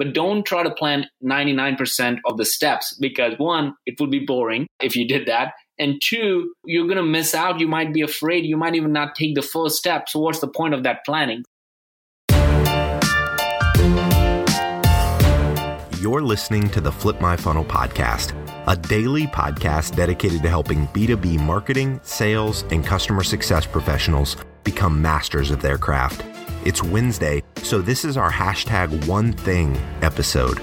but don't try to plan 99% of the steps because one, it would be boring if you did that. And two, you're going to miss out. You might be afraid. You might even not take the first step. So, what's the point of that planning? You're listening to the Flip My Funnel podcast, a daily podcast dedicated to helping B2B marketing, sales, and customer success professionals become masters of their craft. It's Wednesday, so this is our hashtag one thing episode.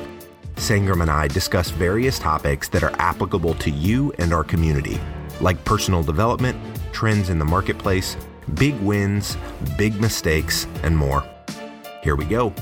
Sangram and I discuss various topics that are applicable to you and our community, like personal development, trends in the marketplace, big wins, big mistakes, and more. Here we go.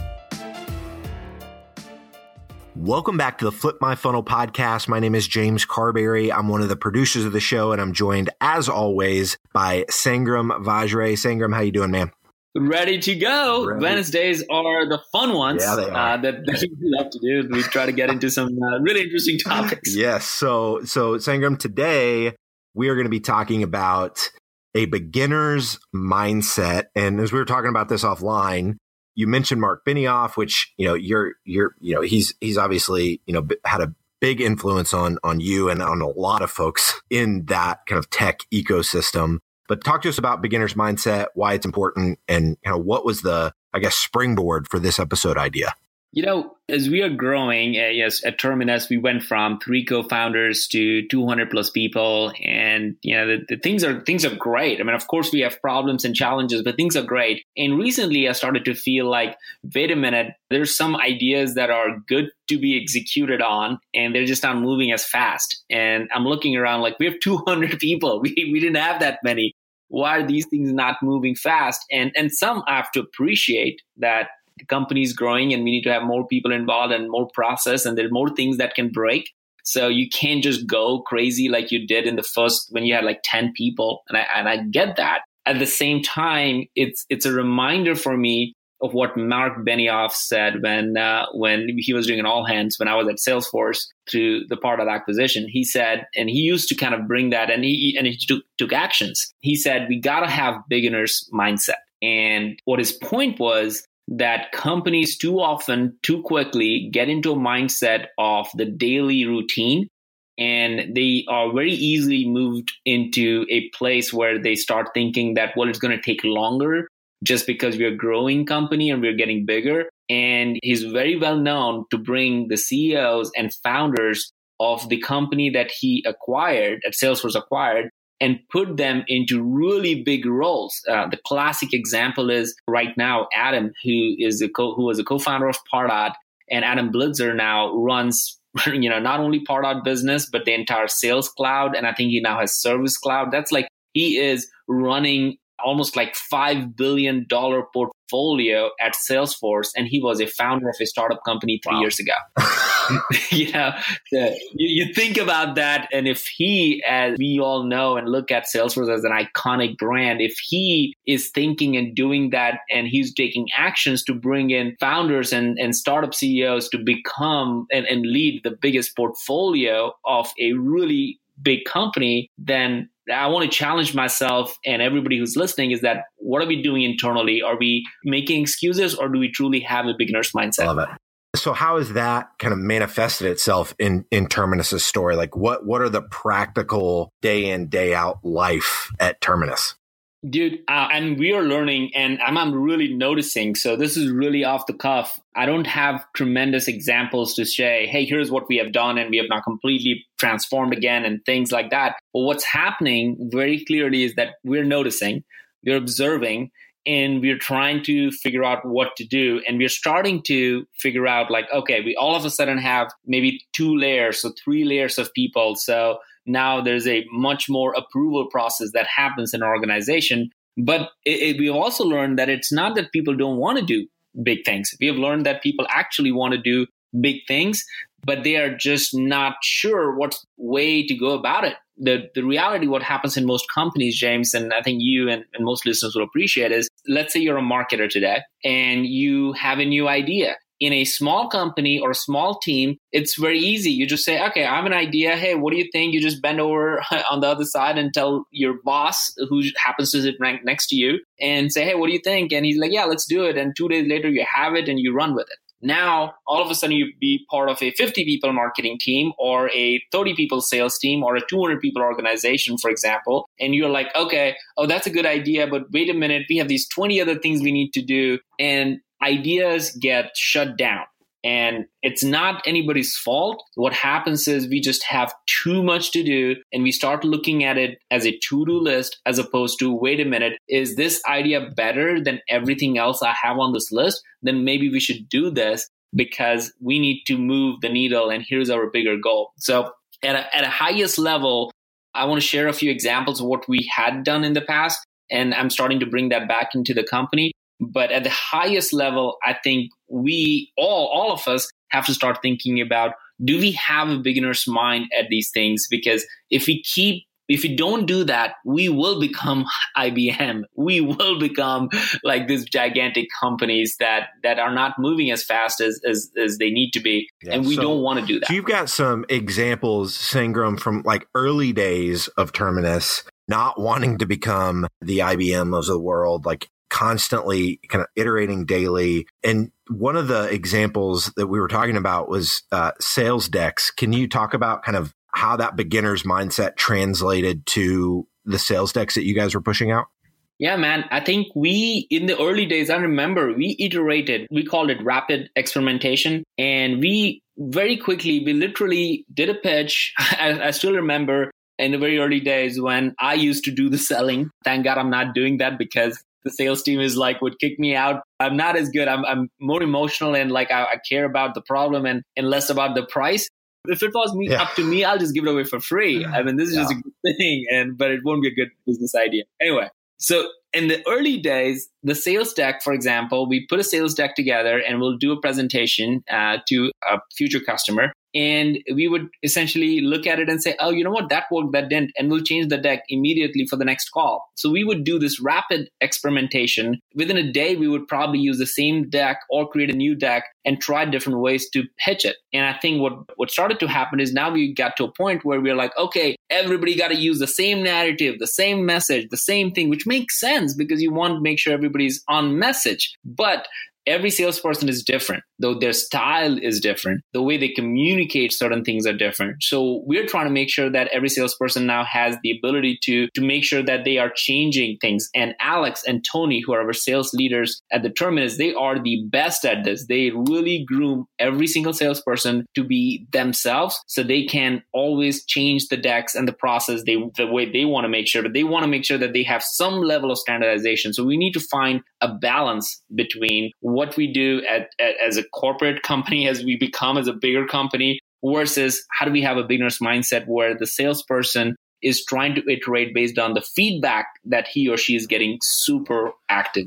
Welcome back to the Flip My Funnel podcast. My name is James Carberry. I'm one of the producers of the show, and I'm joined, as always, by Sangram Vajre. Sangram, how you doing, man? Ready to go. Ready. Wednesdays are the fun ones yeah, they are. Uh, that, that, we love to do. We try to get into some uh, really interesting topics. yes. So, so Sangram, today we are going to be talking about a beginner's mindset. And as we were talking about this offline, you mentioned Mark Benioff, which you know you're you're you know he's he's obviously you know had a big influence on on you and on a lot of folks in that kind of tech ecosystem. But talk to us about beginner's mindset, why it's important, and kind of what was the, I guess, springboard for this episode idea. You know, as we are growing, uh, yes, at Terminus, we went from three co-founders to 200 plus people, and you know, the, the, things are things are great. I mean, of course, we have problems and challenges, but things are great. And recently, I started to feel like, wait a minute, there's some ideas that are good to be executed on, and they're just not moving as fast. And I'm looking around like we have 200 people. We we didn't have that many. Why are these things not moving fast? And and some I have to appreciate that the company is growing and we need to have more people involved and more process and there are more things that can break so you can't just go crazy like you did in the first when you had like 10 people and i and i get that at the same time it's it's a reminder for me of what Mark Benioff said when uh, when he was doing an all hands when I was at Salesforce to the Pardot acquisition. He said, and he used to kind of bring that, and he and he took, took actions. He said we got to have beginners mindset, and what his point was that companies too often, too quickly get into a mindset of the daily routine and they are very easily moved into a place where they start thinking that well it's going to take longer just because we're a growing company and we're getting bigger. And he's very well known to bring the CEOs and founders of the company that he acquired that Salesforce acquired and put them into really big roles. Uh, the classic example is right now Adam, who is a co- who was a co-founder of Pardot, and Adam Blitzer now runs you know not only Pardot business but the entire Sales Cloud, and I think he now has Service Cloud. That's like he is running almost like $5 billion portfolio at Salesforce. And he was a founder of a startup company three wow. years ago. you know, you, you, think about that. And if he, as we all know and look at Salesforce as an iconic brand, if he is thinking and doing that and he's taking actions to bring in founders and, and startup CEOs to become and, and lead the biggest portfolio of a really big company, then I want to challenge myself and everybody who's listening is that what are we doing internally? Are we making excuses or do we truly have a beginner's mindset? Love it. So how has that kind of manifested itself in in Terminus's story? Like what what are the practical day in day out life at Terminus? Dude, uh, and we are learning, and I'm, I'm really noticing. So this is really off the cuff. I don't have tremendous examples to say, hey, here's what we have done, and we have not completely transformed again, and things like that. But what's happening very clearly is that we're noticing, we're observing, and we're trying to figure out what to do. And we're starting to figure out, like, okay, we all of a sudden have maybe two layers, or three layers of people. So now there's a much more approval process that happens in an organization. But it, it, we've also learned that it's not that people don't want to do big things. We have learned that people actually want to do big things, but they are just not sure what way to go about it. The, the reality, what happens in most companies, James, and I think you and, and most listeners will appreciate is let's say you're a marketer today and you have a new idea in a small company or small team, it's very easy. You just say, okay, I have an idea. Hey, what do you think? You just bend over on the other side and tell your boss, who happens to sit right next to you, and say, hey, what do you think? And he's like, yeah, let's do it. And two days later, you have it and you run with it. Now, all of a sudden, you be part of a 50 people marketing team or a 30 people sales team or a 200 people organization, for example. And you're like, okay, oh, that's a good idea. But wait a minute, we have these 20 other things we need to do. And ideas get shut down and it's not anybody's fault. What happens is we just have too much to do and we start looking at it as a to do list as opposed to, wait a minute, is this idea better than everything else I have on this list? Then maybe we should do this because we need to move the needle and here's our bigger goal. So at a, at a highest level, I want to share a few examples of what we had done in the past. And I'm starting to bring that back into the company. But at the highest level, I think we all, all of us have to start thinking about do we have a beginner's mind at these things? Because if we keep if we don't do that, we will become IBM. We will become like these gigantic companies that that are not moving as fast as as, as they need to be, yeah, and we so, don't want to do that. You've got some examples, Sangram, from like early days of Terminus, not wanting to become the IBM of the world, like constantly kind of iterating daily. And one of the examples that we were talking about was uh, sales decks. Can you talk about kind of how that beginner's mindset translated to the sales decks that you guys were pushing out? Yeah, man. I think we, in the early days, I remember we iterated, we called it rapid experimentation. And we very quickly, we literally did a pitch. I, I still remember in the very early days when I used to do the selling. Thank God I'm not doing that because the sales team is like would kick me out. I'm not as good. I'm, I'm more emotional and like I, I care about the problem and, and less about the price. If it was me yeah. up to me, I'll just give it away for free. I mean, this is yeah. just a good thing, and but it won't be a good business idea anyway. So in the early days, the sales deck, for example, we put a sales deck together and we'll do a presentation uh, to a future customer and we would essentially look at it and say, oh, you know what, that worked, that didn't, and we'll change the deck immediately for the next call. So we would do this rapid experimentation. Within a day, we would probably use the same deck or create a new deck and try different ways to pitch it. And I think what, what started to happen is now we got to a point where we're like, okay, everybody got to use the same narrative, the same message, the same thing, which makes sense because you want to make sure everybody's on message. But every salesperson is different though their style is different the way they communicate certain things are different. So we're trying to make sure that every salesperson now has the ability to to make sure that they are changing things. And alex and tony who are our sales leaders at the terminus they are the best at this. They really groom every single salesperson to be themselves so they can always change the decks and the process they the way they want to make sure. But they want to make sure that they have some level of standardization. So we need to find a balance between what we do at, at, as a corporate company, as we become as a bigger company, versus how do we have a beginner's mindset where the salesperson is trying to iterate based on the feedback that he or she is getting super active.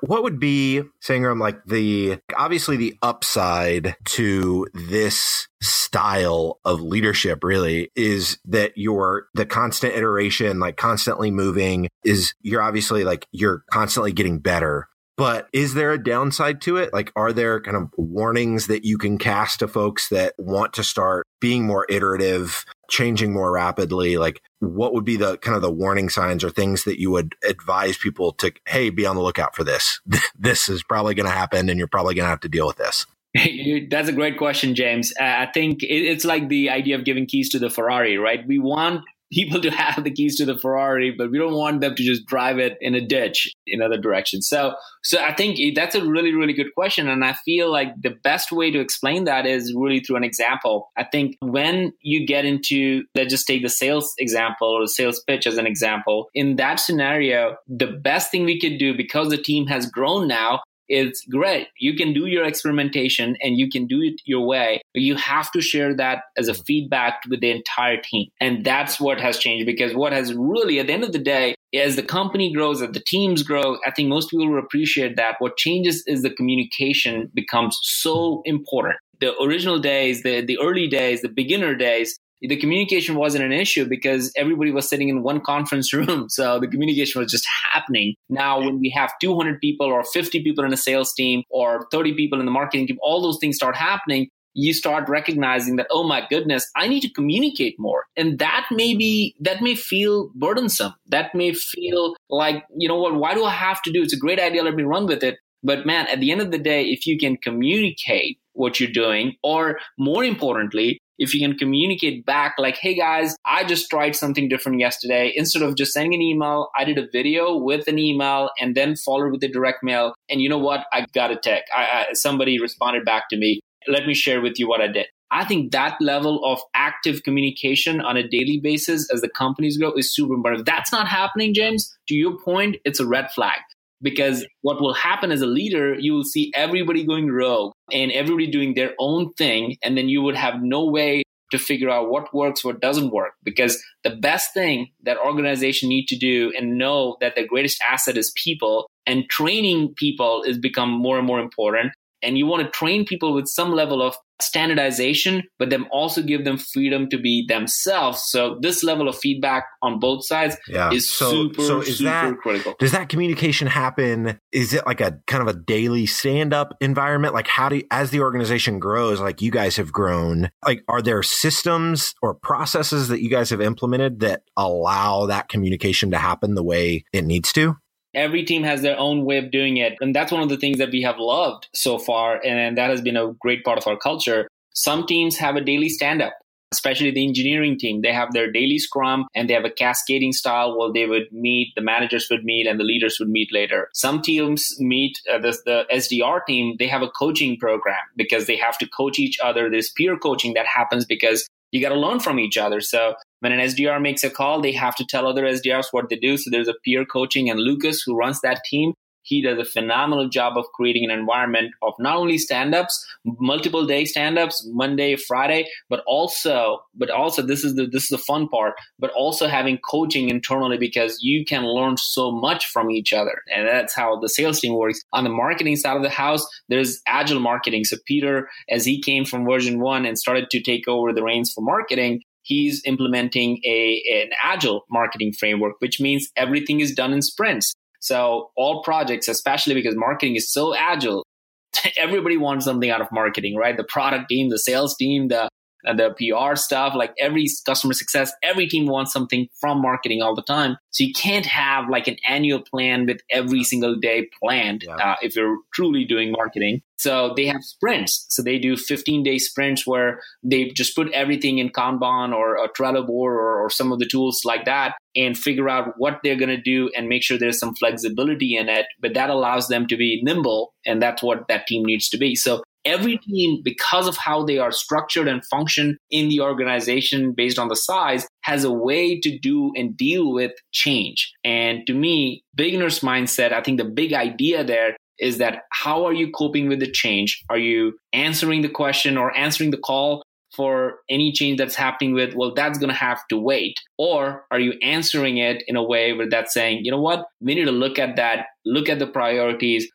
What would be, Sangram, like the obviously the upside to this style of leadership really is that you're the constant iteration, like constantly moving is you're obviously like you're constantly getting better but is there a downside to it? Like, are there kind of warnings that you can cast to folks that want to start being more iterative, changing more rapidly? Like, what would be the kind of the warning signs or things that you would advise people to, hey, be on the lookout for this? this is probably going to happen and you're probably going to have to deal with this. That's a great question, James. Uh, I think it's like the idea of giving keys to the Ferrari, right? We want people to have the keys to the Ferrari, but we don't want them to just drive it in a ditch in other directions. So, so I think that's a really, really good question. And I feel like the best way to explain that is really through an example. I think when you get into, let's just take the sales example or the sales pitch as an example. In that scenario, the best thing we could do because the team has grown now it's great. You can do your experimentation and you can do it your way. But you have to share that as a feedback with the entire team. And that's what has changed because what has really, at the end of the day, as the company grows, as the teams grow, I think most people will appreciate that. What changes is the communication becomes so important. The original days, the, the early days, the beginner days, the communication wasn't an issue because everybody was sitting in one conference room. So the communication was just happening. Now, when we have 200 people or 50 people in a sales team or 30 people in the marketing team, all those things start happening. You start recognizing that, oh my goodness, I need to communicate more. And that may be, that may feel burdensome. That may feel like, you know what, why do I have to do? It's a great idea. Let me run with it. But man, at the end of the day, if you can communicate what you're doing, or more importantly, if you can communicate back like hey guys i just tried something different yesterday. Instead of just sending an email i did a video with an email and then followed with a direct mail. And you know what? I got a tech. I, I, somebody responded back to me. Let me share with you what i did. I think that level of active communication on a daily basis as the companies grow is super important. If that's not happening, James, to your point, it's a red flag because what will happen as a leader you will see everybody going rogue and everybody doing their own thing and then you would have no way to figure out what works what doesn't work. Because the best thing that organization need to do and know that the greatest asset is people and training people is become more and more important and you want to train people with some level of standardization, but then also give them freedom to be themselves. So this level of feedback on both sides yeah. is so, super, so is super that, critical. Does that communication happen? Is it like a kind of a daily stand up environment? Like how do you, as the organization grows, like you guys have grown, like are there systems or processes that you guys have implemented that allow that communication to happen the way it needs to? Every team has their own way of doing it. And that's one of the things that we have loved so far. And that has been a great part of our culture. Some teams have a daily stand up, especially the engineering team. They have their daily scrum and they have a cascading style where they would meet, the managers would meet, and the leaders would meet later. Some teams meet, uh, the, the SDR team, they have a coaching program because they have to coach each other. There's peer coaching that happens because you got to learn from each other. So when an SDR makes a call, they have to tell other SDRs what they do. So there's a peer coaching, and Lucas, who runs that team, he does a phenomenal job of creating an environment of not only stand-ups multiple day stand-ups monday friday but also but also this is the this is the fun part but also having coaching internally because you can learn so much from each other. And that's how the sales team works. On the marketing side of the house there's agile marketing. So peter as he came from VersionOne and started to take over the reins for marketing he's implementing a, an agile marketing framework, which means everything is done in sprints. So all projects, especially because marketing is so agile, everybody wants something out of marketing, right? The product team, the sales team, the uh, the PR stuff, like every customer success, every team wants something from marketing all the time. So you can't have like an annual plan with every single day planned yeah. uh, if you're truly doing marketing. So they have sprints. So they do 15 day sprints where they just put everything in Kanban or a Trello board or, or some of the tools like that and figure out what they're going to do and make sure there's some flexibility in it. But that allows them to be nimble. And that's what that team needs to be. So every team, because of how they are structured and function in the organization based on the size, has a way to do and deal with change. And to me, beginner's mindset, I think the big idea there is that how are you coping with the change? Are you answering the question or answering the call for any change that's happening with, well, that's going to have to wait? Or are you answering it in a way where that's saying, you know what, we need to look at that, look at the priorities,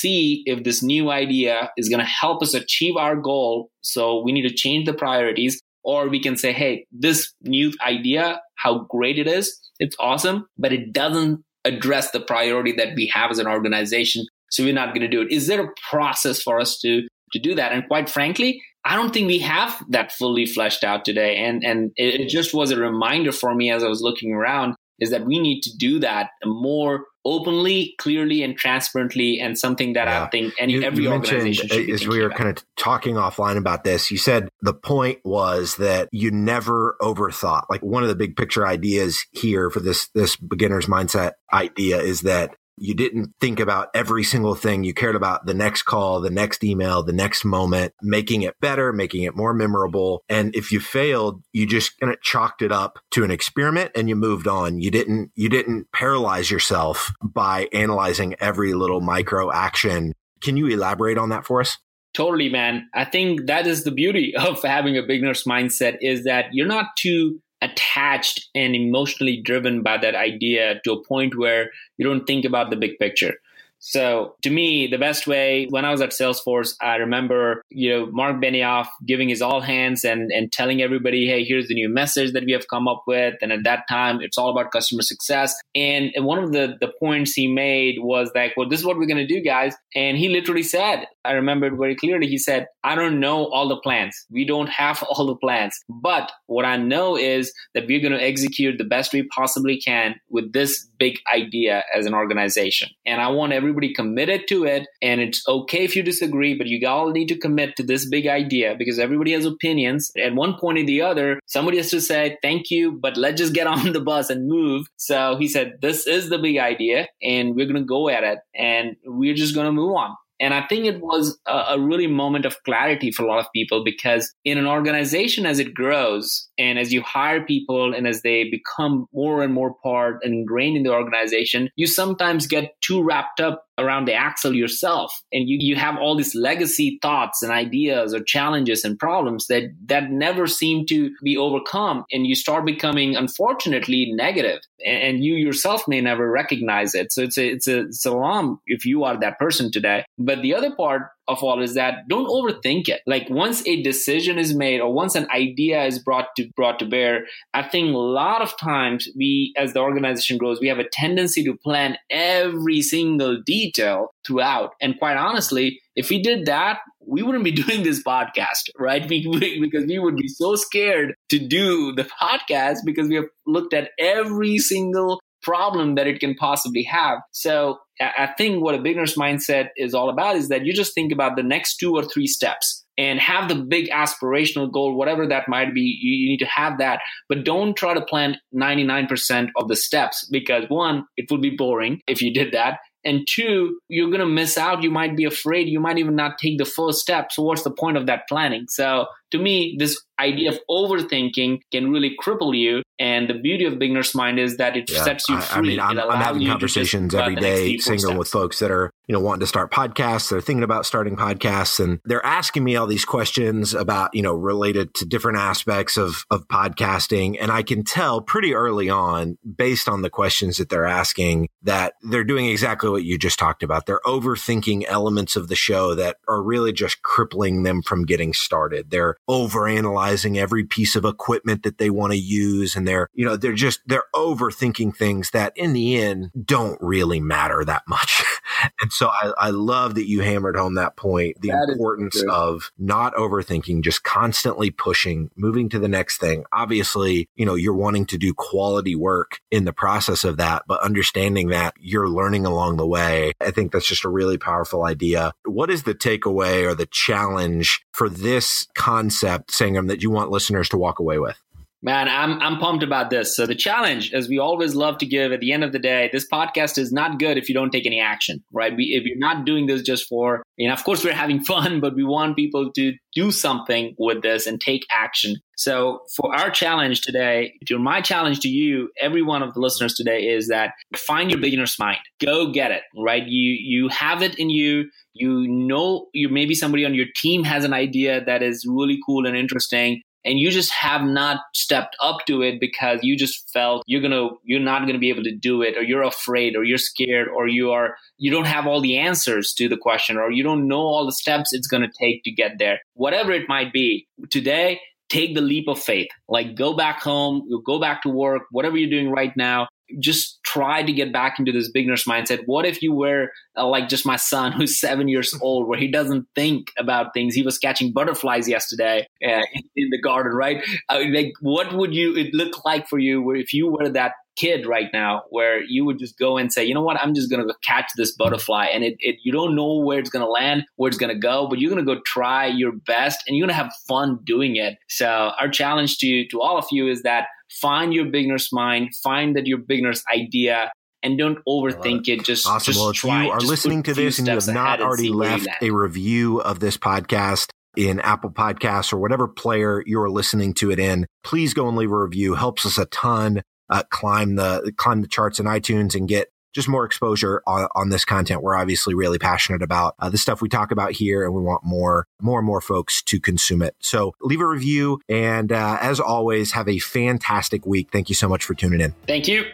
see if this new idea is going to help us achieve our goal. So we need to change the priorities. Or we can say, hey, this new idea, how great it is, it's awesome, but it doesn't address the priority that we have as an organization. So we're not going to do it. Is there a process for us to to do that? And quite frankly, I don't think we have that fully fleshed out today. And and it, it just was a reminder for me as I was looking around is that we need to do that more openly, clearly, and transparently, and something that yeah. I think any you, every you organization should uh, as we were about. kind of talking offline about this. You said the point was that you never overthought. Like one of the big picture ideas here for this this beginner's mindset idea is that you didn't think about every single thing. You cared about the next call, the next email, the next moment, making it better, making it more memorable. And if you failed, you just kind of chalked it up to an experiment and you moved on. You didn't, you didn't paralyze yourself by analyzing every little micro action. Can you elaborate on that for us? Totally, man. I think that is the beauty of having a beginner's mindset is that you're not too attached and emotionally driven by that idea to a point where you don't think about the big picture. So to me, the best way when I was at Salesforce, I remember, you know, Mark Benioff giving his all hands and, and telling everybody, hey, here's the new message that we have come up with. And at that time, it's all about customer success. And one of the, the points he made was like, well, this is what we're going to do, guys. And he literally said, I remembered very clearly, he said, I don't know all the plans. We don't have all the plans. But what I know is that we're going to execute the best we possibly can with this big idea as an organization. And I want every everybody committed to it. And it's okay if you disagree, but you all need to commit to this big idea because everybody has opinions. At one point or the other, somebody has to say, thank you, but let's just get on the bus and move. So he said, this is the big idea and we're going to go at it and we're just going to move on. And I think it was a, a, really moment of clarity for a lot of people because in an organization, as it grows and as you hire people and as they become more and more part and ingrained in the organization, you sometimes get too wrapped up around the axle yourself and you, you have all these legacy thoughts and ideas or challenges and problems that that never seem to be overcome and you start becoming unfortunately negative and, you yourself may never recognize it. So it's a it's a it's alarm if you are that person today. But the other part of all is that don't overthink it. Like once a decision is made or once an idea is brought to brought to bear, I think a lot of times we as the organization grows, we have a tendency to plan every single detail throughout. And quite honestly, if we did that, we wouldn't be doing this podcast, right? because we would be so scared to do the podcast because we have looked at every single problem that it can possibly have. So I think what a beginner's mindset is all about is that you just think about the next two or three steps and have the big aspirational goal, whatever that might be. You need to have that, but don't try to plan 99% of the steps because one, it would be boring if you did that. And two, you're going to miss out. You might be afraid. You might even not take the first step. So what's the point of that planning? So to me, this idea of overthinking can really cripple you. And the beauty of beginner's mind is that it yeah, sets you free. I, I mean, I'm, I'm having conversations every day, single with folks that are, you know, wanting to start podcasts. They're thinking about starting podcasts and they're asking me all these questions about, you know, related to different aspects of, of podcasting. And I can tell pretty early on, based on the questions that they're asking, that they're doing exactly what you just talked about. They're overthinking elements of the show that are really just crippling them from getting started. They're overanalyzing every piece of equipment that they want to use. And they're, you know, they're just, they're overthinking things that in the end don't really matter that much. and so I, I, love that you hammered home that point, the that importance of not overthinking, just constantly pushing, moving to the next thing. Obviously, you know, you're wanting to do quality work in the process of that, but understanding that you're learning along the way. I think that's just a really powerful idea. What is the takeaway or the challenge for this concept, Sangram, that you want listeners to walk away with? Man, I'm I'm pumped about this. So the challenge, as we always love to give at the end of the day, this podcast is not good if you don't take any action, right? We, if you're not doing this just for, you know, of course we're having fun, but we want people to do something with this and take action. So for our challenge today, to my challenge to you, every one of the listeners today is that find your beginner's mind. Go get it, right? You you have it in you. You know you maybe somebody on your team has an idea that is really cool and interesting and you just have not stepped up to it because you just felt you're going to you're not going to be able to do it or you're afraid or you're scared or you are you don't have all the answers to the question or you don't know all the steps it's going to take to get there. Whatever it might be today take the leap of faith. Like go back home go back to work whatever you're doing right now just try to get back into this beginner's mindset. What if you were uh, like just my son who's seven years old, where he doesn't think about things? He was catching butterflies yesterday uh, in, the garden, right? Uh, like, what would you it look like for you if you were that kid right now where you would just go and say, you know what, I'm just going to catch this butterfly. And it, it you don't know where it's going to land, where it's going to go, but you're going to go try your best and you're going to have fun doing it. So our challenge to, to all of you is that find your beginner's mind, find that your beginner's idea, and don't overthink it. Just awesome. Just well, if try, you are listening to this and you have not already left a review of this podcast in Apple Podcasts or whatever player you're listening to it in, please go and leave a review. Helps us a ton. Uh, climb the climb the charts in iTunes and get just more exposure on, on this content. We're obviously really passionate about uh, the stuff we talk about here and we want more more and more folks to consume it. So leave a review and uh, as always have a fantastic week. Thank you so much for tuning in. Thank you.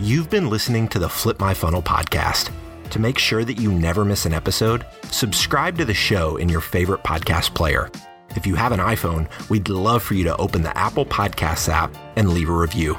You've been listening to the flip my funnel podcast. To make sure that you never miss an episode subscribe to the show in your favorite podcast player. If you have an iphone we'd love for you to open the apple podcasts app and leave a review